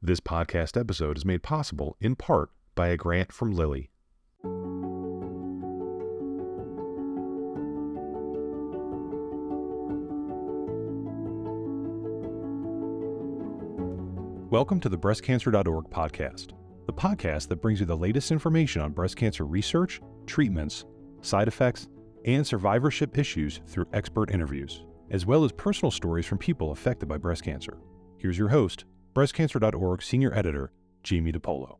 This podcast episode is made possible in part by a grant from Lilly. Welcome to the breastcancer.org podcast, the podcast that brings you the latest information on breast cancer research, treatments, side effects, and survivorship issues through expert interviews, as well as personal stories from people affected by breast cancer. Here's your host, breastcancer.org senior editor, Jamie DePolo.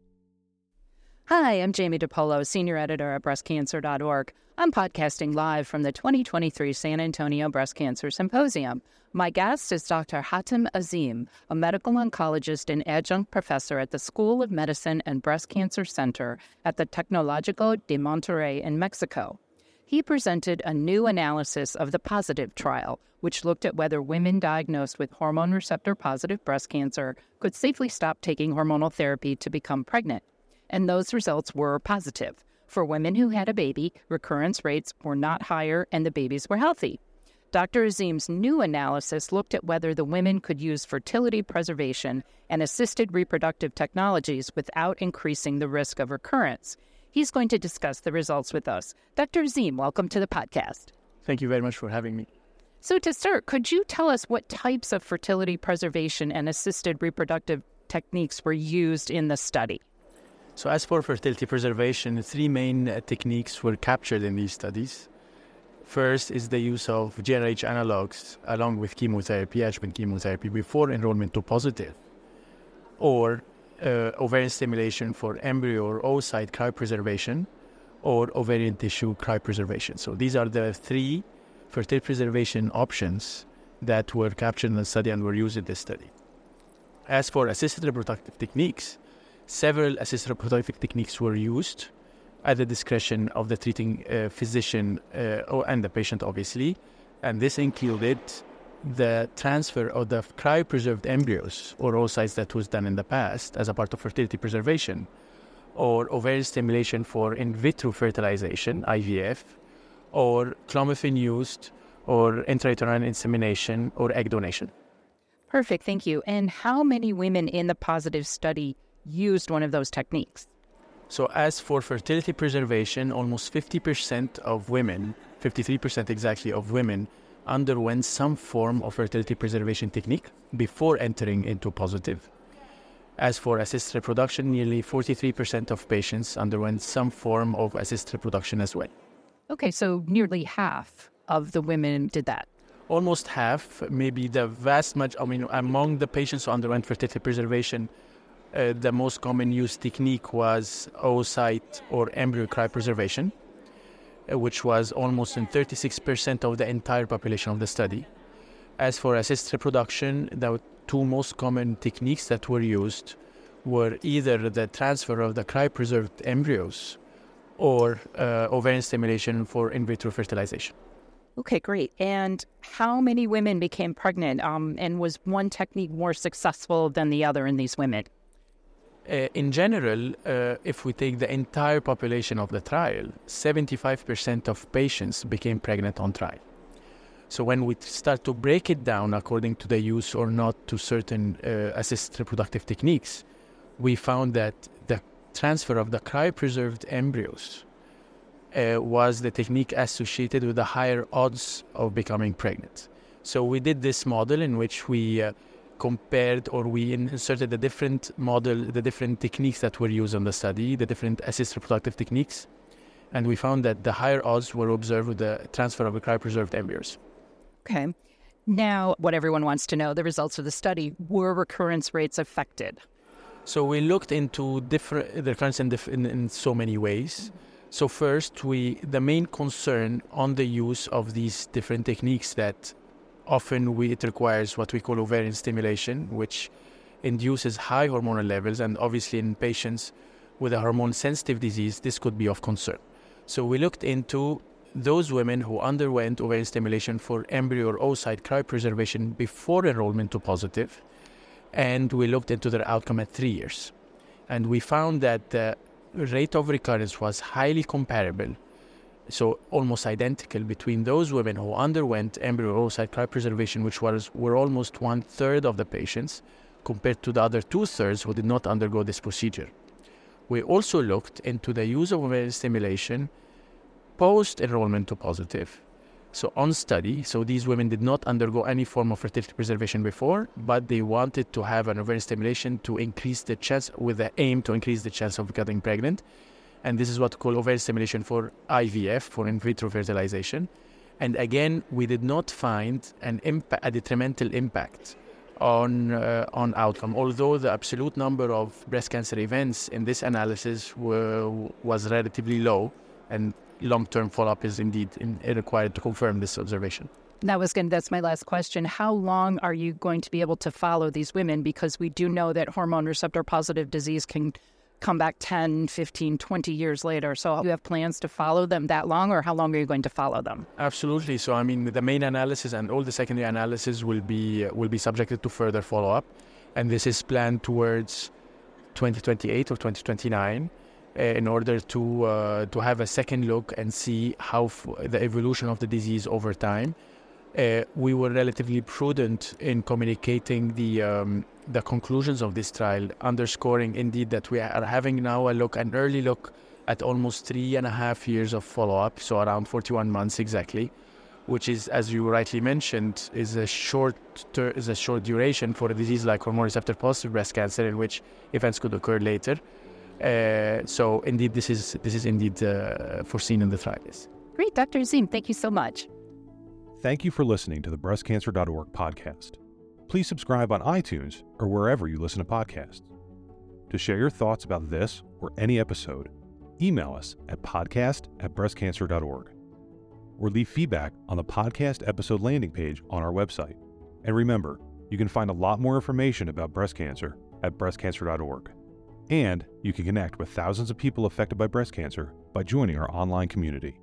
Hi, I'm Jamie DePolo, senior editor at breastcancer.org. I'm podcasting live from the 2023 San Antonio Breast Cancer Symposium. My guest is Dr. Hatem Azim, a medical oncologist and adjunct professor at the School of Medicine and Breast Cancer Center at the Tecnológico de Monterrey in Mexico. He presented a new analysis of the POSITIVE trial, which looked at whether women diagnosed with hormone receptor positive breast cancer could safely stop taking hormonal therapy to become pregnant. And those results were positive. For women who had a baby, recurrence rates were not higher and the babies were healthy. Dr. Azim's new analysis looked at whether the women could use fertility preservation and assisted reproductive technologies without increasing the risk of recurrence. He's going to discuss the results with us. Dr. Azim, welcome to the podcast. Thank you very much for having me. So, to start, could you tell us what types of fertility preservation and assisted reproductive techniques were used in the study? So, as for fertility preservation, three main uh, techniques were captured in these studies. First is the use of GnRH analogs along with chemotherapy, adjuvant chemotherapy, before enrollment to positive, or uh, ovarian stimulation for embryo or oocyte cryopreservation, or ovarian tissue cryopreservation. So these are the three fertility preservation options that were captured in the study and were used in this study. As for assisted reproductive techniques, several assisted reproductive techniques were used at the discretion of the treating uh, physician uh, and the patient, obviously. And this included the transfer of the cryopreserved embryos or oocytes that was done in the past as a part of fertility preservation, or ovarian stimulation for in vitro fertilization, IVF, or clomiphene used, or intrauterine insemination, or egg donation. Perfect, thank you. And how many women in the positive study used one of those techniques? So, as for fertility preservation, almost 50% of women, 53% exactly of women, underwent some form of fertility preservation technique before entering into positive. As for assisted reproduction, nearly 43% of patients underwent some form of assisted reproduction as well. Okay, so nearly half of the women did that. Almost half, maybe the vast much, I mean, among the patients who underwent fertility preservation, uh, the most common used technique was oocyte or embryo cryopreservation, which was almost in 36% of the entire population of the study. As for assisted reproduction, the two most common techniques that were used were either the transfer of the cryopreserved embryos or uh, ovarian stimulation for in vitro fertilization. Okay, great. And how many women became pregnant? Um, and was one technique more successful than the other in these women? Uh, in general, uh, if we take the entire population of the trial, 75% of patients became pregnant on trial. So when we start to break it down according to the use or not to certain uh, assisted reproductive techniques, we found that the transfer of the cryopreserved embryos uh, was the technique associated with the higher odds of becoming pregnant. So we did this model in which we uh, compared or we inserted the different model, the different techniques that were used in the study, the different assisted reproductive techniques, and we found that the higher odds were observed with the transfer of cryopreserved embryos. Okay. Now, what everyone wants to know the results of the study were recurrence rates affected? So we looked into different the recurrence in, in, in so many ways. So first, we the main concern on the use of these different techniques that often we, it requires what we call ovarian stimulation, which induces high hormonal levels, and obviously in patients with a hormone sensitive disease, this could be of concern. So we looked into those women who underwent ovarian stimulation for embryo or oocyte cryopreservation before enrollment to positive, and we looked into their outcome at three years. And we found that the rate of recurrence was highly comparable so almost identical between those women who underwent embryo oocyte cryopreservation, which was were almost one third of the patients, compared to the other two thirds who did not undergo this procedure. We also looked into the use of ovarian stimulation post enrollment to positive. So on study, so these women did not undergo any form of fertility preservation before, but they wanted to have an ovarian stimulation to increase the chance, with the aim to increase the chance of getting pregnant. And this is what we call ovarian stimulation for IVF, for in vitro fertilization. And again, we did not find an a detrimental impact on uh, on outcome. Although the absolute number of breast cancer events in this analysis were, was relatively low, and long-term follow-up is indeed in, required to confirm this observation. That was going. That's my last question. How long are you going to be able to follow these women? Because we do know that hormone receptor positive disease can come back 10, 15, 20 years later. So you have plans to follow them that long, or how long are you going to follow them? Absolutely. So I mean, the main analysis and all the secondary analysis will be will be subjected to further follow-up, and this is planned towards 2028 or 2029 in order to uh, to have a second look and see how f- the evolution of the disease over time. Uh, we were relatively prudent in communicating the um, the conclusions of this trial, underscoring indeed that we are having now a look, an early look at almost three and a half years of follow-up, so around 41 months exactly, which is, as you rightly mentioned, is a short ter- is a short duration for a disease like hormone receptor positive breast cancer, in which events could occur later. Uh, so indeed, this is this is indeed uh, foreseen in the trial. Great, Dr. Azim, thank you so much. Thank you for listening to the breastcancer.org podcast. Please subscribe on iTunes or wherever you listen to podcasts. To share your thoughts about this or any episode, email us at podcast at breastcancer.org or leave feedback on the podcast episode landing page on our website. And remember, you can find a lot more information about breast cancer at breastcancer.org. And you can connect with thousands of people affected by breast cancer by joining our online community.